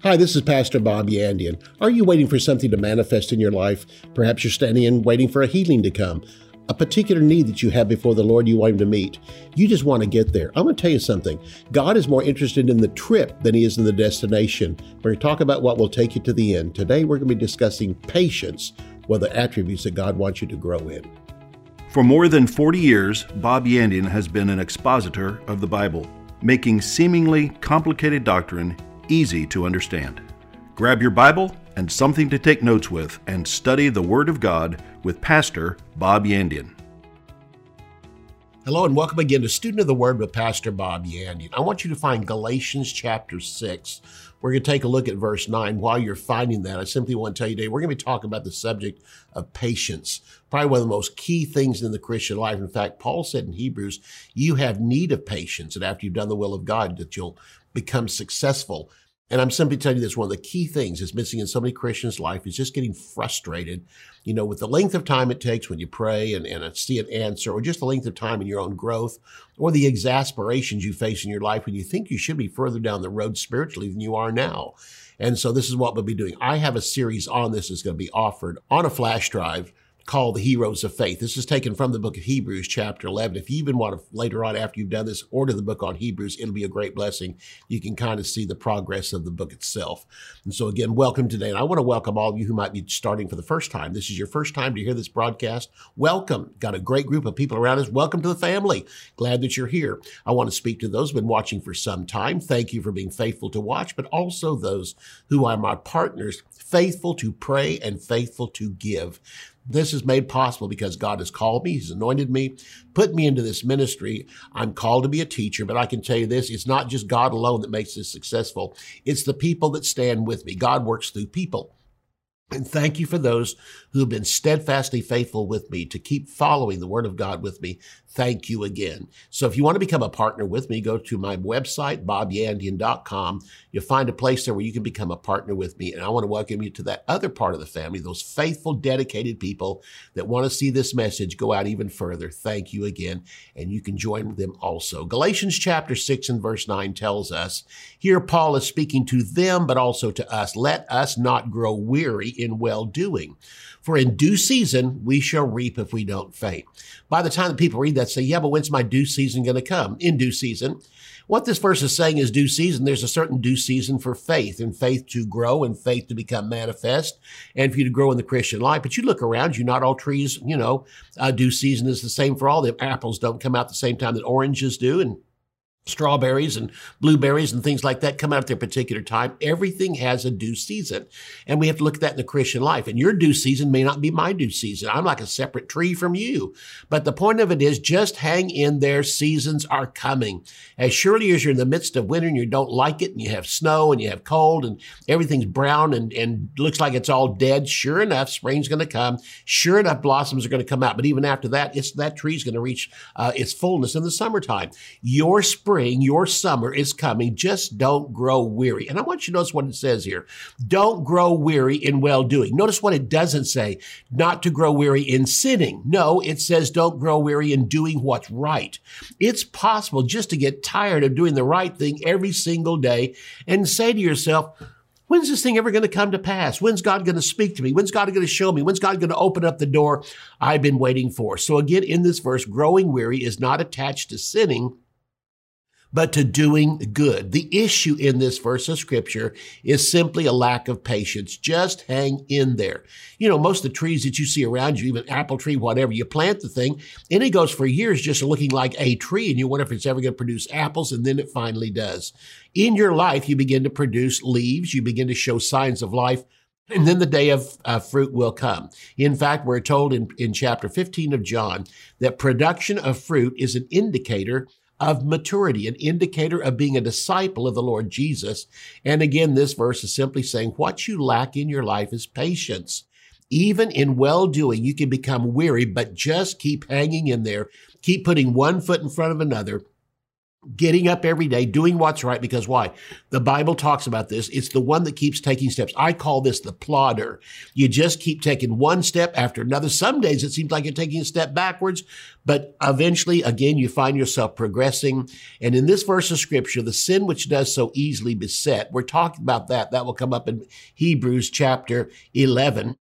Hi, this is Pastor Bob Yandian. Are you waiting for something to manifest in your life? Perhaps you're standing and waiting for a healing to come, a particular need that you have before the Lord you want Him to meet. You just want to get there. I'm going to tell you something. God is more interested in the trip than He is in the destination. We're going to talk about what will take you to the end. Today, we're going to be discussing patience, one of the attributes that God wants you to grow in. For more than 40 years, Bob Yandian has been an expositor of the Bible, making seemingly complicated doctrine easy to understand. Grab your Bible and something to take notes with and study the Word of God with Pastor Bob Yandian. Hello and welcome again to Student of the Word with Pastor Bob Yandian. I want you to find Galatians chapter 6. We're going to take a look at verse 9. While you're finding that, I simply want to tell you today, we're going to be talking about the subject of patience. Probably one of the most key things in the Christian life. In fact, Paul said in Hebrews, you have need of patience, and after you've done the will of God, that you'll become successful. And I'm simply telling you this one of the key things that's missing in so many Christians' life is just getting frustrated, you know, with the length of time it takes when you pray and, and uh, see an answer, or just the length of time in your own growth, or the exasperations you face in your life when you think you should be further down the road spiritually than you are now. And so this is what we'll be doing. I have a series on this that's going to be offered on a flash drive called the Heroes of Faith. This is taken from the book of Hebrews, chapter 11. If you even want to later on, after you've done this, order the book on Hebrews, it'll be a great blessing. You can kind of see the progress of the book itself. And so, again, welcome today. And I want to welcome all of you who might be starting for the first time. This is your first time to hear this broadcast. Welcome. Got a great group of people around us. Welcome to the family. Glad that you're here. I want to speak to those who've been watching for some time. Thank you for being faithful to watch, but also those who are my partners, faithful to pray and faithful to give. This is made possible because God has called me. He's anointed me, put me into this ministry. I'm called to be a teacher, but I can tell you this, it's not just God alone that makes this successful. It's the people that stand with me. God works through people. And thank you for those who have been steadfastly faithful with me to keep following the word of God with me thank you again. So if you want to become a partner with me, go to my website, bobyandian.com. You'll find a place there where you can become a partner with me. And I want to welcome you to that other part of the family, those faithful, dedicated people that want to see this message go out even further. Thank you again. And you can join them also. Galatians chapter 6 and verse 9 tells us here Paul is speaking to them, but also to us. Let us not grow weary in well doing. For in due season we shall reap if we don't faint. By the time that people read that, say, yeah, but when's my due season going to come? In due season. What this verse is saying is due season. There's a certain due season for faith and faith to grow and faith to become manifest and for you to grow in the Christian life. But you look around you, not all trees, you know, uh, due season is the same for all. The apples don't come out the same time that oranges do. And strawberries and blueberries and things like that come out at their particular time. Everything has a due season. And we have to look at that in the Christian life. And your due season may not be my due season. I'm like a separate tree from you. But the point of it is just hang in there. Seasons are coming. As surely as you're in the midst of winter and you don't like it and you have snow and you have cold and everything's brown and, and looks like it's all dead, sure enough, spring's going to come. Sure enough, blossoms are going to come out. But even after that, it's that tree's going to reach uh, its fullness in the summertime. Your spring spring, your summer is coming. Just don't grow weary. And I want you to notice what it says here. Don't grow weary in well doing. Notice what it doesn't say. Not to grow weary in sinning. No, it says don't grow weary in doing what's right. It's possible just to get tired of doing the right thing every single day and say to yourself, When's this thing ever going to come to pass? When's God going to speak to me? When's God going to show me? When's God going to open up the door I've been waiting for? So again, in this verse, growing weary is not attached to sinning but to doing good. The issue in this verse of scripture is simply a lack of patience. Just hang in there. You know, most of the trees that you see around you, even apple tree, whatever, you plant the thing and it goes for years just looking like a tree and you wonder if it's ever going to produce apples and then it finally does. In your life, you begin to produce leaves. You begin to show signs of life. And then the day of uh, fruit will come. In fact, we're told in, in chapter 15 of John that production of fruit is an indicator of maturity, an indicator of being a disciple of the Lord Jesus. And again, this verse is simply saying what you lack in your life is patience. Even in well doing, you can become weary, but just keep hanging in there. Keep putting one foot in front of another getting up every day, doing what's right, because why? The Bible talks about this. It's the one that keeps taking steps. I call this the plodder. You just keep taking one step after another. Some days it seems like you're taking a step backwards, but eventually, again, you find yourself progressing. And in this verse of scripture, the sin which does so easily beset, we're talking about that. That will come up in Hebrews chapter 11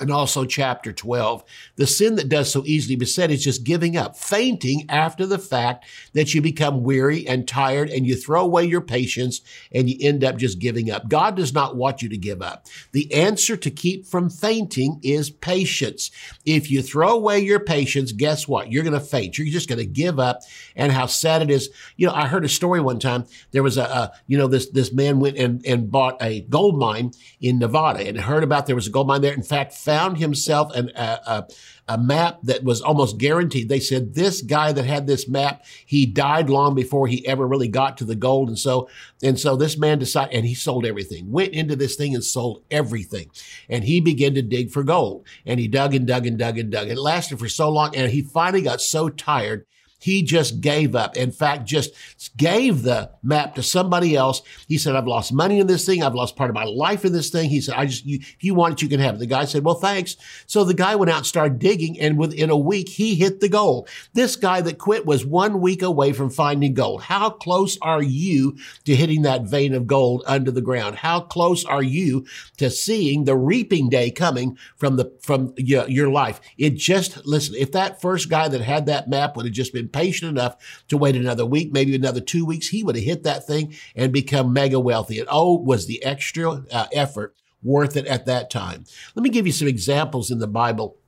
and also chapter 12. The sin that does so easily beset is just giving up, fainting after the fact that you become weary and tired and you throw away your patience and you end up just giving up. God does not want you to give up. The answer to keep from fainting is patience. If you throw away your patience, guess what? You're going to faint. You're just going to give up. And how sad it is. You know, I heard a story one time. There was a, a you know, this, this man went and, and bought a gold mine in Nevada and heard about there was a gold mine there. In fact, found himself an, a, a, a map that was almost guaranteed. They said this guy that had this map, he died long before he ever really got to the gold. And so, and so this man decided, and he sold everything, went into this thing and sold everything. And he began to dig for gold. And he dug and dug and dug and dug. It lasted for so long. And he finally got so tired he just gave up. In fact, just gave the map to somebody else. He said, I've lost money in this thing. I've lost part of my life in this thing. He said, I just, you, if you want it, you can have it. The guy said, well, thanks. So the guy went out and started digging and within a week, he hit the goal. This guy that quit was one week away from finding gold. How close are you to hitting that vein of gold under the ground? How close are you to seeing the reaping day coming from the, from your, your life? It just, listen, if that first guy that had that map would have just been patient enough to wait another week, maybe another two weeks, he would have hit that thing and become mega wealthy. And oh, was the extra uh, effort worth it at that time? Let me give you some examples in the Bible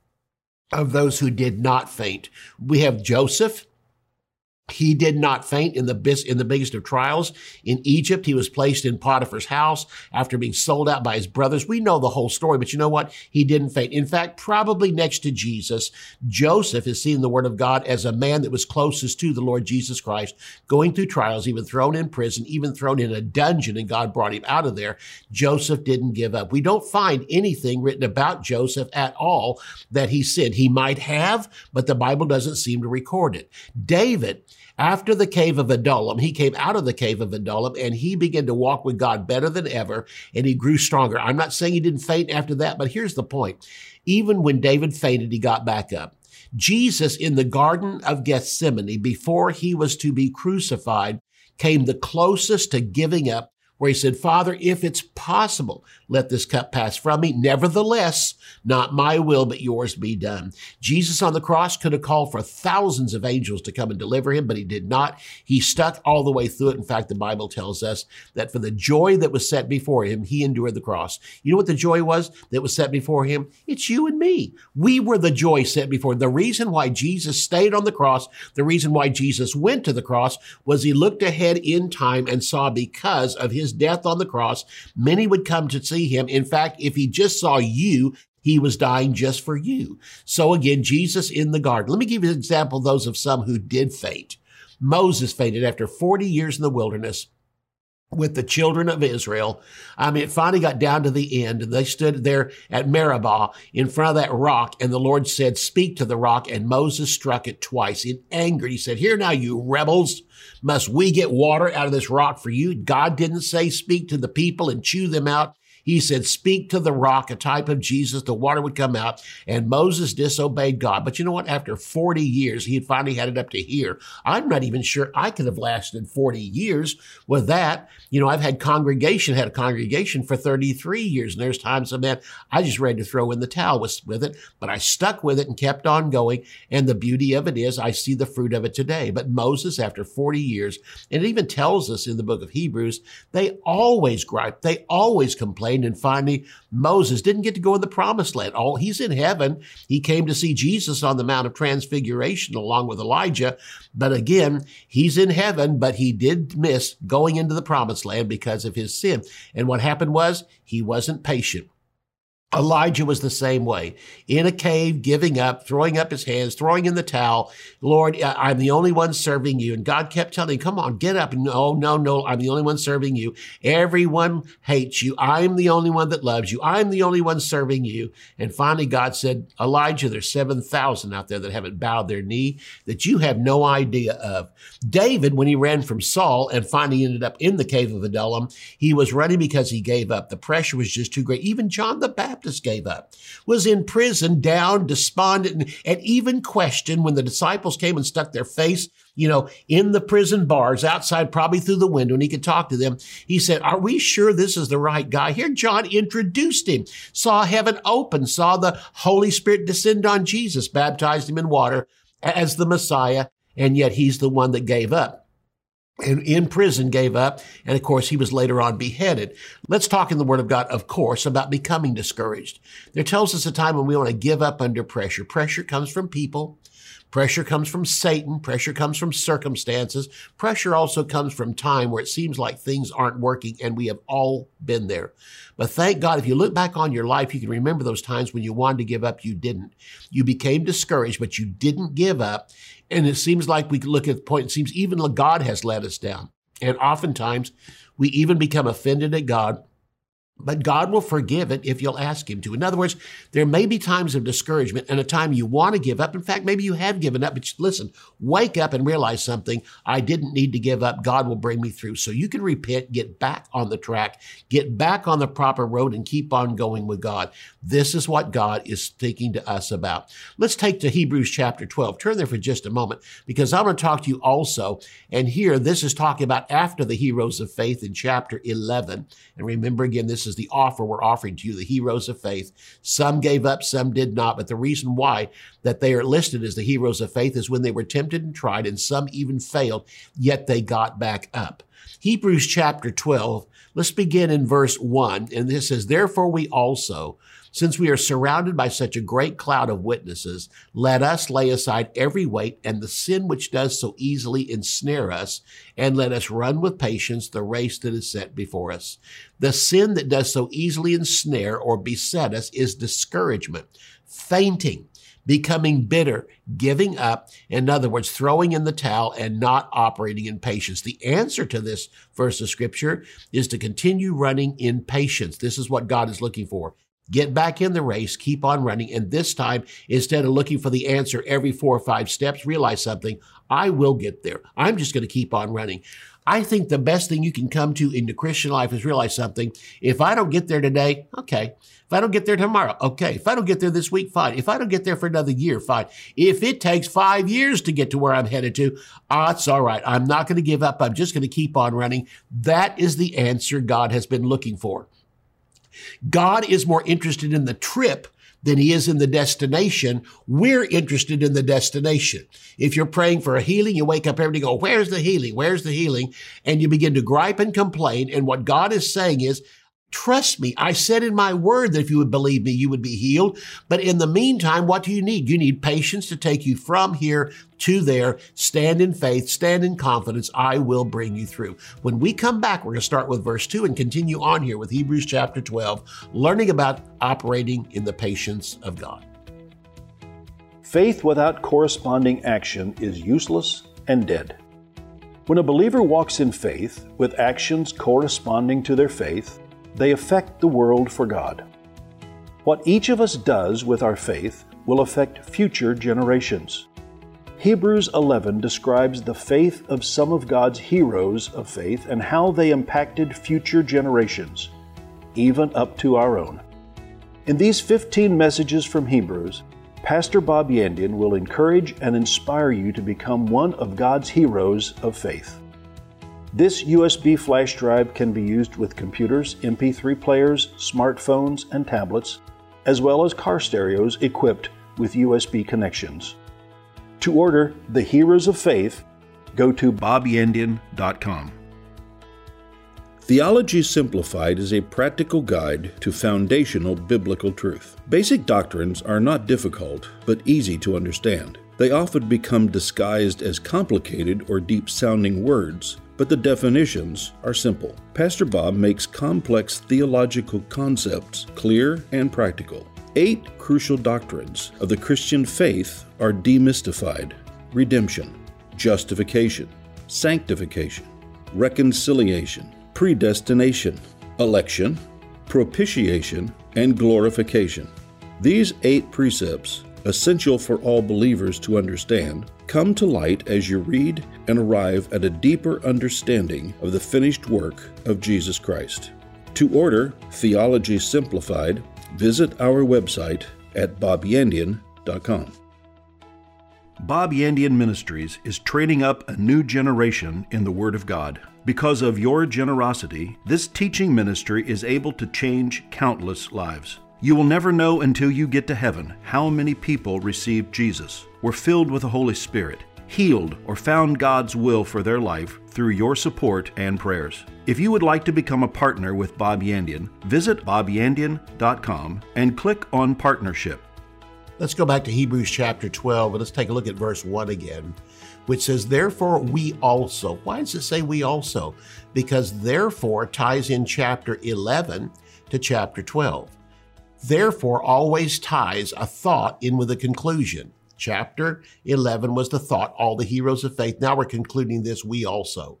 of those who did not faint. We have Joseph. He did not faint in the, in the biggest of trials. In Egypt, he was placed in Potiphar's house after being sold out by his brothers. We know the whole story, but you know what? He didn't faint. In fact, probably next to Jesus, Joseph is seen in the Word of God as a man that was closest to the Lord Jesus Christ, going through trials, even thrown in prison, even thrown in a dungeon, and God brought him out of there. Joseph didn't give up. We don't find anything written about Joseph at all that he sinned. He might have, but the Bible doesn't seem to record it. David, after the cave of Adullam, he came out of the cave of Adullam and he began to walk with God better than ever and he grew stronger. I'm not saying he didn't faint after that, but here's the point. Even when David fainted, he got back up. Jesus in the Garden of Gethsemane, before he was to be crucified, came the closest to giving up where he said, Father, if it's possible, let this cup pass from me. Nevertheless, not my will, but yours be done. Jesus on the cross could have called for thousands of angels to come and deliver him, but he did not. He stuck all the way through it. In fact, the Bible tells us that for the joy that was set before him, he endured the cross. You know what the joy was that was set before him? It's you and me. We were the joy set before. The reason why Jesus stayed on the cross, the reason why Jesus went to the cross was he looked ahead in time and saw because of his his death on the cross, many would come to see him. In fact, if he just saw you, he was dying just for you. So again, Jesus in the garden. Let me give you an example, those of some who did faint. Moses fainted after 40 years in the wilderness with the children of Israel. I mean, it finally got down to the end they stood there at Meribah in front of that rock and the Lord said, speak to the rock. And Moses struck it twice in anger. He said, here now, you rebels, must we get water out of this rock for you? God didn't say speak to the people and chew them out. He said, Speak to the rock, a type of Jesus, the water would come out. And Moses disobeyed God. But you know what? After 40 years, he had finally had it up to here. I'm not even sure I could have lasted 40 years with that. You know, I've had congregation, had a congregation for 33 years. And there's times, I man, I just ready to throw in the towel with, with it, but I stuck with it and kept on going. And the beauty of it is I see the fruit of it today. But Moses, after 40 years, and it even tells us in the book of Hebrews, they always gripe. They always complain and finally, Moses didn't get to go in the promised land. Oh, he's in heaven. He came to see Jesus on the Mount of Transfiguration along with Elijah. But again, he's in heaven, but he did miss going into the promised land because of his sin. And what happened was he wasn't patient. Elijah was the same way in a cave, giving up, throwing up his hands, throwing in the towel. Lord, I'm the only one serving you. And God kept telling him, come on, get up. No, no, no, I'm the only one serving you. Everyone hates you. I'm the only one that loves you. I'm the only one serving you. And finally, God said, Elijah, there's 7,000 out there that haven't bowed their knee that you have no idea of. David, when he ran from Saul and finally ended up in the cave of Adullam, he was running because he gave up. The pressure was just too great. Even John the Baptist Baptist gave up, was in prison, down, despondent, and, and even questioned when the disciples came and stuck their face, you know, in the prison bars outside, probably through the window, and he could talk to them. He said, Are we sure this is the right guy? Here, John introduced him, saw heaven open, saw the Holy Spirit descend on Jesus, baptized him in water as the Messiah, and yet he's the one that gave up and in prison gave up. And of course, he was later on beheaded. Let's talk in the Word of God, of course, about becoming discouraged. There tells us a time when we want to give up under pressure. Pressure comes from people. Pressure comes from Satan. Pressure comes from circumstances. Pressure also comes from time where it seems like things aren't working and we have all been there. But thank God, if you look back on your life, you can remember those times when you wanted to give up, you didn't. You became discouraged, but you didn't give up. And it seems like we look at the point, it seems even God has let us down. And oftentimes we even become offended at God but God will forgive it if you'll ask Him to. In other words, there may be times of discouragement and a time you want to give up. In fact, maybe you have given up, but listen, wake up and realize something. I didn't need to give up. God will bring me through. So you can repent, get back on the track, get back on the proper road, and keep on going with God. This is what God is speaking to us about. Let's take to Hebrews chapter 12. Turn there for just a moment because I'm going to talk to you also. And here, this is talking about after the heroes of faith in chapter 11. And remember again, this is the offer we're offering to you, the heroes of faith. Some gave up, some did not. But the reason why that they are listed as the heroes of faith is when they were tempted and tried, and some even failed, yet they got back up. Hebrews chapter 12, let's begin in verse 1. And this says, Therefore we also, since we are surrounded by such a great cloud of witnesses, let us lay aside every weight and the sin which does so easily ensnare us, and let us run with patience the race that is set before us. The sin that does so easily ensnare or beset us is discouragement, fainting, becoming bitter, giving up, in other words, throwing in the towel and not operating in patience. The answer to this verse of scripture is to continue running in patience. This is what God is looking for. Get back in the race, keep on running. And this time, instead of looking for the answer every four or five steps, realize something. I will get there. I'm just going to keep on running. I think the best thing you can come to in the Christian life is realize something. If I don't get there today, okay. If I don't get there tomorrow, okay. If I don't get there this week, fine. If I don't get there for another year, fine. If it takes five years to get to where I'm headed to, ah, it's all right. I'm not going to give up. I'm just going to keep on running. That is the answer God has been looking for. God is more interested in the trip than he is in the destination. We're interested in the destination. If you're praying for a healing, you wake up every day, go, where's the healing? Where's the healing? And you begin to gripe and complain. And what God is saying is, Trust me. I said in my word that if you would believe me, you would be healed. But in the meantime, what do you need? You need patience to take you from here to there. Stand in faith, stand in confidence. I will bring you through. When we come back, we're going to start with verse 2 and continue on here with Hebrews chapter 12, learning about operating in the patience of God. Faith without corresponding action is useless and dead. When a believer walks in faith with actions corresponding to their faith, they affect the world for God. What each of us does with our faith will affect future generations. Hebrews 11 describes the faith of some of God's heroes of faith and how they impacted future generations, even up to our own. In these 15 messages from Hebrews, Pastor Bob Yandian will encourage and inspire you to become one of God's heroes of faith. This USB flash drive can be used with computers, MP3 players, smartphones, and tablets, as well as car stereos equipped with USB connections. To order The Heroes of Faith, go to bobyandian.com. Theology Simplified is a practical guide to foundational biblical truth. Basic doctrines are not difficult, but easy to understand. They often become disguised as complicated or deep sounding words but the definitions are simple. Pastor Bob makes complex theological concepts clear and practical. Eight crucial doctrines of the Christian faith are demystified redemption, justification, sanctification, reconciliation, predestination, election, propitiation, and glorification. These eight precepts, essential for all believers to understand, come to light as you read and arrive at a deeper understanding of the finished work of Jesus Christ. To order Theology Simplified, visit our website at bobyandian.com. Bob Yandian Ministries is training up a new generation in the Word of God. Because of your generosity, this teaching ministry is able to change countless lives. You will never know until you get to heaven how many people received Jesus, were filled with the Holy Spirit, healed, or found God's will for their life through your support and prayers. If you would like to become a partner with Bob Yandian, visit bobyandian.com and click on Partnership. Let's go back to Hebrews chapter 12 and let's take a look at verse 1 again, which says, Therefore we also. Why does it say we also? Because therefore ties in chapter 11 to chapter 12 therefore always ties a thought in with a conclusion. Chapter 11 was the thought, all the heroes of faith. Now we're concluding this, we also.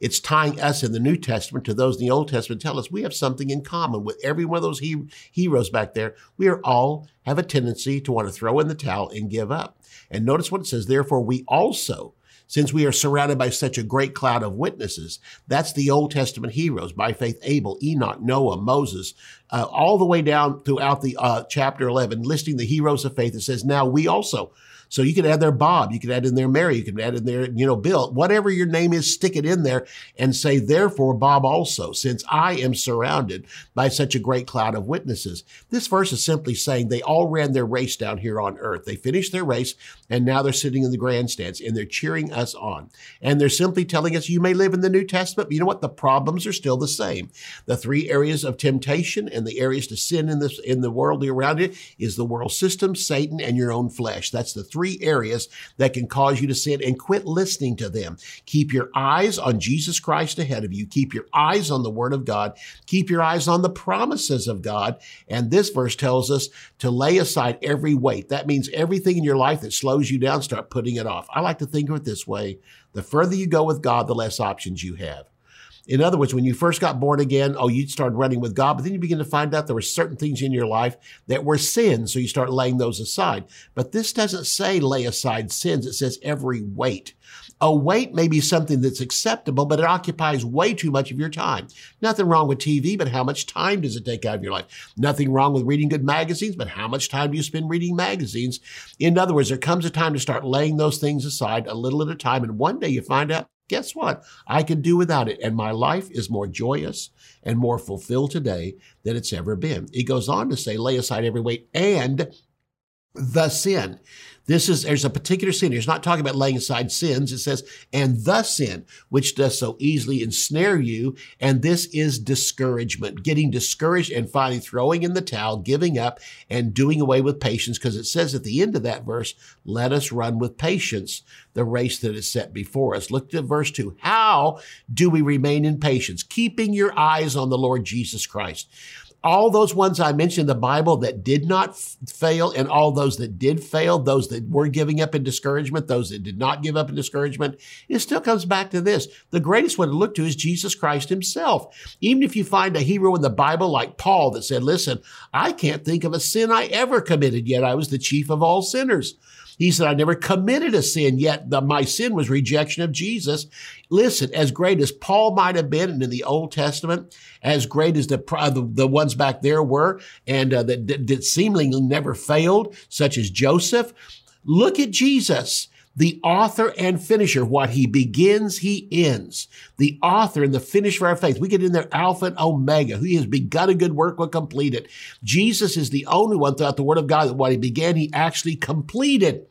It's tying us in the New Testament to those in the Old Testament tell us we have something in common with every one of those he- heroes back there. We are all have a tendency to want to throw in the towel and give up. And notice what it says, therefore we also since we are surrounded by such a great cloud of witnesses. That's the Old Testament heroes by faith Abel, Enoch, Noah, Moses, uh, all the way down throughout the uh, chapter 11, listing the heroes of faith. It says, now we also. So you can add there Bob, you can add in there Mary, you can add in there, you know, Bill, whatever your name is, stick it in there and say, therefore, Bob also, since I am surrounded by such a great cloud of witnesses. This verse is simply saying they all ran their race down here on earth. They finished their race and now they're sitting in the grandstands and they're cheering us on. And they're simply telling us, you may live in the New Testament, but you know what? The problems are still the same. The three areas of temptation and the areas to sin in this, in the world around it is the world system, Satan, and your own flesh. That's the three three areas that can cause you to sin and quit listening to them. Keep your eyes on Jesus Christ ahead of you. Keep your eyes on the Word of God. Keep your eyes on the promises of God. And this verse tells us to lay aside every weight. That means everything in your life that slows you down, start putting it off. I like to think of it this way. The further you go with God, the less options you have. In other words, when you first got born again, oh, you started running with God, but then you begin to find out there were certain things in your life that were sins, so you start laying those aside. But this doesn't say lay aside sins, it says every weight. A weight may be something that's acceptable, but it occupies way too much of your time. Nothing wrong with TV, but how much time does it take out of your life? Nothing wrong with reading good magazines, but how much time do you spend reading magazines? In other words, there comes a time to start laying those things aside a little at a time, and one day you find out Guess what? I can do without it. And my life is more joyous and more fulfilled today than it's ever been. He goes on to say, lay aside every weight and the sin. This is, there's a particular sin. He's not talking about laying aside sins. It says, and the sin, which does so easily ensnare you. And this is discouragement, getting discouraged and finally throwing in the towel, giving up and doing away with patience. Cause it says at the end of that verse, let us run with patience the race that is set before us. Look at verse two. How do we remain in patience? Keeping your eyes on the Lord Jesus Christ all those ones I mentioned in the Bible that did not f- fail and all those that did fail, those that were giving up in discouragement, those that did not give up in discouragement, it still comes back to this. The greatest one to look to is Jesus Christ himself. Even if you find a hero in the Bible like Paul that said, listen, I can't think of a sin I ever committed yet. I was the chief of all sinners. He said, I never committed a sin, yet the, my sin was rejection of Jesus. Listen, as great as Paul might have been in the Old Testament, as great as the, the, the ones back there were, and uh, that, that seemingly never failed, such as Joseph, look at Jesus the author and finisher. What he begins, he ends. The author and the finisher of our faith. We get in there Alpha and Omega. He has begun a good work will complete it. Jesus is the only one throughout the Word of God that what he began, he actually completed.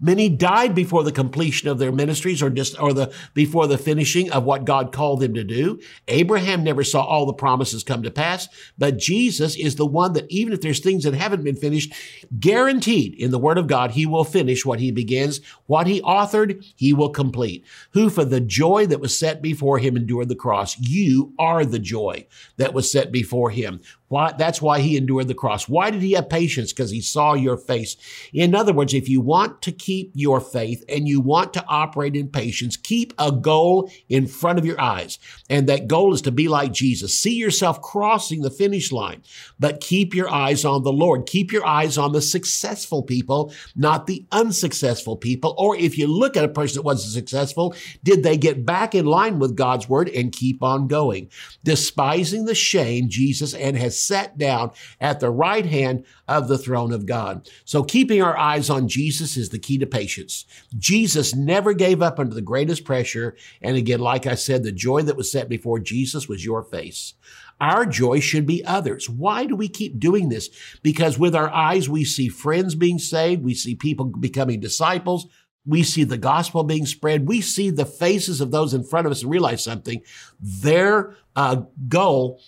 Many died before the completion of their ministries or just, or the, before the finishing of what God called them to do. Abraham never saw all the promises come to pass, but Jesus is the one that even if there's things that haven't been finished, guaranteed in the word of God, he will finish what he begins. What he authored, he will complete. Who for the joy that was set before him endured the cross. You are the joy that was set before him. Why, that's why he endured the cross. Why did he have patience? Because he saw your face. In other words, if you want to keep your faith and you want to operate in patience, keep a goal in front of your eyes. And that goal is to be like Jesus. See yourself crossing the finish line, but keep your eyes on the Lord. Keep your eyes on the successful people, not the unsuccessful people. Or if you look at a person that wasn't successful, did they get back in line with God's word and keep on going? Despising the shame, Jesus and has sat down at the right hand of the throne of God. So keeping our eyes on Jesus is the key to patience. Jesus never gave up under the greatest pressure. And again, like I said, the joy that was set before Jesus was your face. Our joy should be others. Why do we keep doing this? Because with our eyes, we see friends being saved. We see people becoming disciples. We see the gospel being spread. We see the faces of those in front of us and realize something. Their uh, goal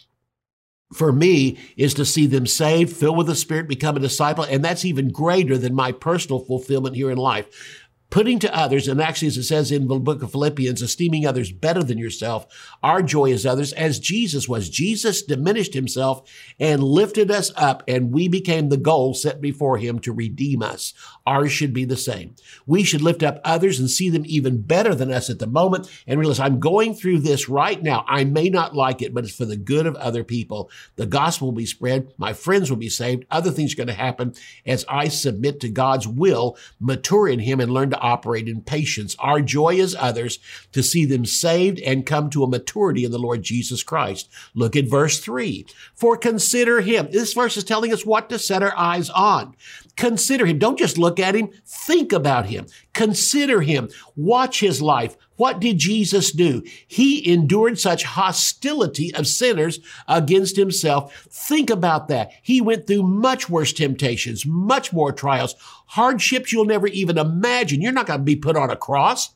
for me is to see them saved, filled with the Spirit, become a disciple. And that's even greater than my personal fulfillment here in life putting to others, and actually, as it says in the book of Philippians, esteeming others better than yourself. Our joy is others, as Jesus was. Jesus diminished himself and lifted us up, and we became the goal set before him to redeem us. Ours should be the same. We should lift up others and see them even better than us at the moment and realize I'm going through this right now. I may not like it, but it's for the good of other people. The gospel will be spread. My friends will be saved. Other things are going to happen as I submit to God's will, mature in him and learn to to operate in patience. Our joy is others to see them saved and come to a maturity in the Lord Jesus Christ. Look at verse three. For consider him. This verse is telling us what to set our eyes on. Consider him. Don't just look at him. Think about him. Consider him. Watch his life. What did Jesus do? He endured such hostility of sinners against himself. Think about that. He went through much worse temptations, much more trials, hardships you'll never even imagine. You're not going to be put on a cross.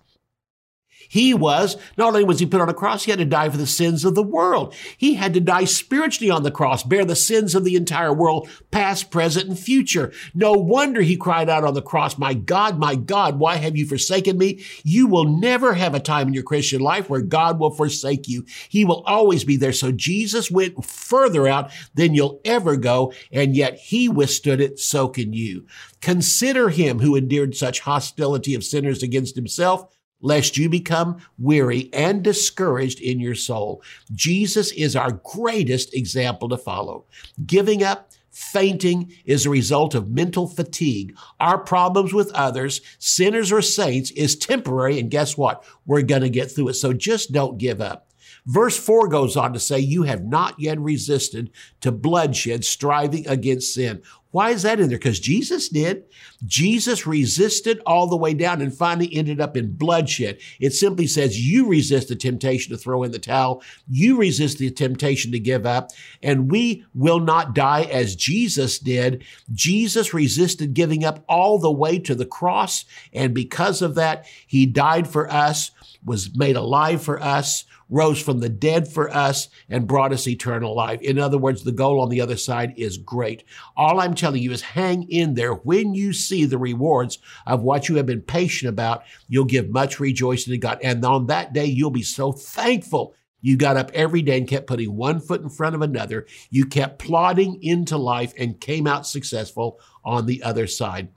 He was, not only was he put on a cross, he had to die for the sins of the world. He had to die spiritually on the cross, bear the sins of the entire world, past, present, and future. No wonder he cried out on the cross, my God, my God, why have you forsaken me? You will never have a time in your Christian life where God will forsake you. He will always be there. So Jesus went further out than you'll ever go, and yet he withstood it. So can you. Consider him who endured such hostility of sinners against himself lest you become weary and discouraged in your soul. Jesus is our greatest example to follow. Giving up, fainting is a result of mental fatigue. Our problems with others, sinners or saints, is temporary. And guess what? We're going to get through it. So just don't give up. Verse 4 goes on to say, You have not yet resisted to bloodshed, striving against sin. Why is that in there? Because Jesus did. Jesus resisted all the way down and finally ended up in bloodshed. It simply says you resist the temptation to throw in the towel. You resist the temptation to give up and we will not die as Jesus did. Jesus resisted giving up all the way to the cross. And because of that, he died for us, was made alive for us, rose from the dead for us and brought us eternal life. In other words, the goal on the other side is great. All I'm telling you is hang in there. When you see the rewards of what you have been patient about, you'll give much rejoicing to God. And on that day, you'll be so thankful you got up every day and kept putting one foot in front of another. You kept plodding into life and came out successful on the other side.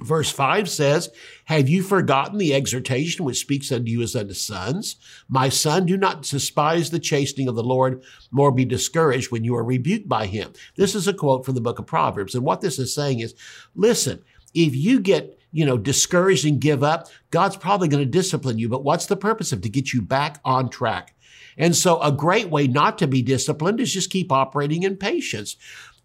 Verse 5 says, Have you forgotten the exhortation which speaks unto you as unto sons? My son, do not despise the chastening of the Lord, nor be discouraged when you are rebuked by him. This is a quote from the book of Proverbs. And what this is saying is, listen, if you get, you know, discouraged and give up, God's probably going to discipline you. But what's the purpose of? To get you back on track. And so a great way not to be disciplined is just keep operating in patience.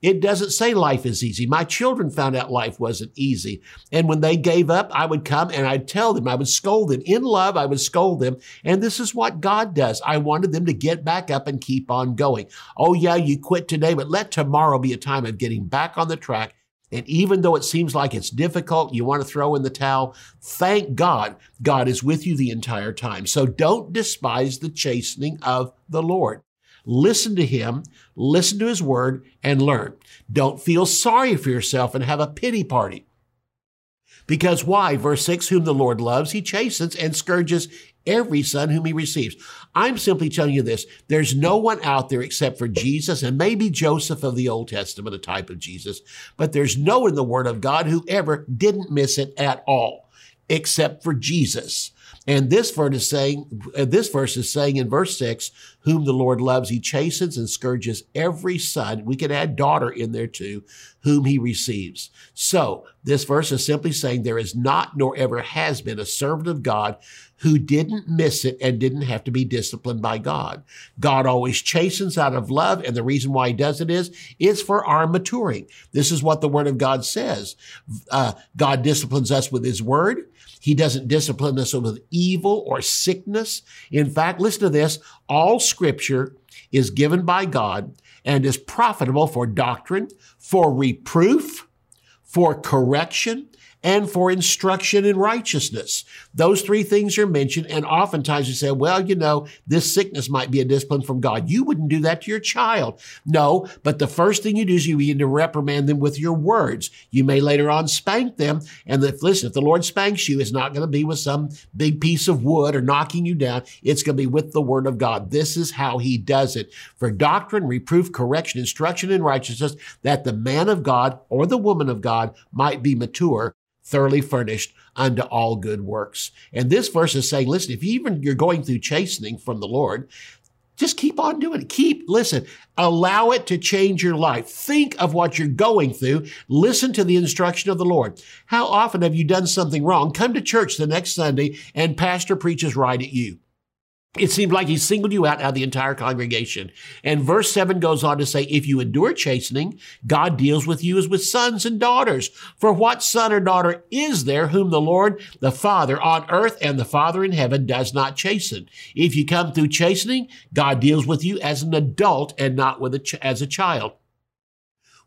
It doesn't say life is easy. My children found out life wasn't easy. And when they gave up, I would come and I'd tell them, I would scold them. In love, I would scold them. And this is what God does. I wanted them to get back up and keep on going. Oh, yeah, you quit today, but let tomorrow be a time of getting back on the track And even though it seems like it's difficult, you want to throw in the towel, thank God, God is with you the entire time. So don't despise the chastening of the Lord. Listen to him, listen to his word, and learn. Don't feel sorry for yourself and have a pity party. Because why? Verse 6 Whom the Lord loves, he chastens and scourges every son whom he receives. I'm simply telling you this. There's no one out there except for Jesus and maybe Joseph of the Old Testament, a type of Jesus, but there's no in the Word of God who ever didn't miss it at all, except for Jesus. And this verse is saying, uh, this verse is saying in verse six, whom the Lord loves, he chastens and scourges every son. We can add daughter in there too, whom he receives. So this verse is simply saying there is not nor ever has been a servant of God who didn't miss it and didn't have to be disciplined by God. God always chastens out of love. And the reason why he does it is, it's for our maturing. This is what the word of God says. Uh, God disciplines us with his word. He doesn't discipline us with evil or sickness. In fact, listen to this. All scripture is given by God and is profitable for doctrine, for reproof, for correction, and for instruction in righteousness. Those three things are mentioned. And oftentimes you say, well, you know, this sickness might be a discipline from God. You wouldn't do that to your child. No, but the first thing you do is you begin to reprimand them with your words. You may later on spank them. And if, listen, if the Lord spanks you, it's not going to be with some big piece of wood or knocking you down. It's going to be with the word of God. This is how he does it for doctrine, reproof, correction, instruction in righteousness, that the man of God or the woman of God might be mature thoroughly furnished unto all good works. And this verse is saying, listen, if even you're going through chastening from the Lord, just keep on doing it. Keep, listen, allow it to change your life. Think of what you're going through. Listen to the instruction of the Lord. How often have you done something wrong? Come to church the next Sunday and pastor preaches right at you it seemed like he singled you out out of the entire congregation. And verse 7 goes on to say, If you endure chastening, God deals with you as with sons and daughters. For what son or daughter is there whom the Lord, the Father on earth and the Father in heaven does not chasten? If you come through chastening, God deals with you as an adult and not with a ch- as a child.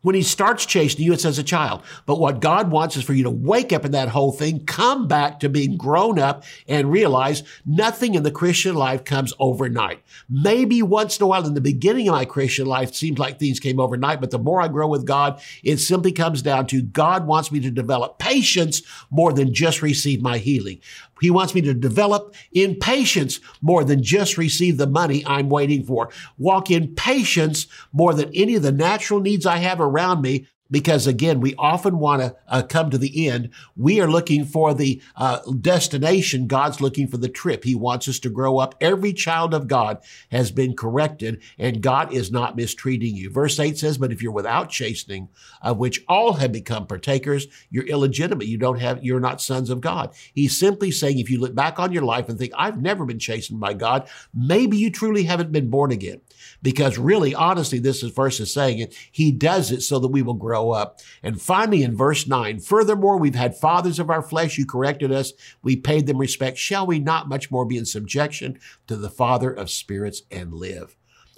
When he starts chasing you, it's as a child. But what God wants is for you to wake up in that whole thing, come back to being grown up and realize nothing in the Christian life comes overnight. Maybe once in a while in the beginning of my Christian life, it seems like things came overnight, but the more I grow with God, it simply comes down to God wants me to develop patience more than just receive my healing. He wants me to develop in patience more than just receive the money I'm waiting for. Walk in patience more than any of the natural needs I have around me because again, we often want to uh, come to the end. We are looking for the uh, destination. God's looking for the trip. He wants us to grow up. Every child of God has been corrected and God is not mistreating you. Verse 8 says, But if you're without chastening, of which all have become partakers, you're illegitimate. You don't have, you're not sons of God. He's simply saying, if you look back on your life and think, I've never been chastened by God, maybe you truly haven't been born again. Because really, honestly, this is verse is saying it. He does it so that we will grow up. And finally, in verse 9, furthermore, we've had fathers of our flesh who corrected us. We paid them respect. Shall we not much more be in subjection to the Father of spirits and live?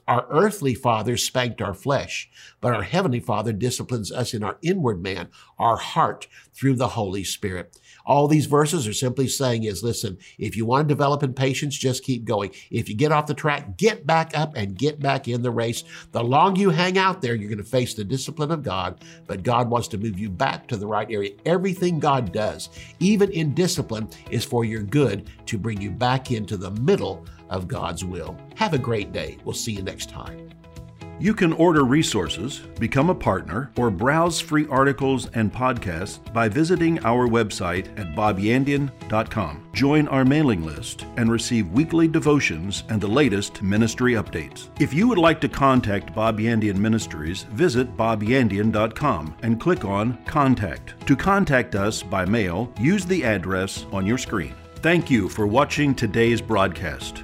Our earthly father spanked our flesh, but our heavenly father disciplines us in our inward man, our heart, through the Holy Spirit. All these verses are simply saying is, listen, if you want to develop in patience, just keep going. If you get off the track, get back up and get back in the race. The longer you hang out there, you're going to face the discipline of God, but God wants to move you back to the right area. Everything God does, even in discipline, is for your good to bring you back into the middle of God's will. Have a great day. We'll see you next time. You can order resources, become a partner, or browse free articles and podcasts by visiting our website at bobyandian.com. Join our mailing list and receive weekly devotions and the latest ministry updates. If you would like to contact Bob Yandian Ministries, visit bobyandian.com and click on Contact. To contact us by mail, use the address on your screen. Thank you for watching today's broadcast.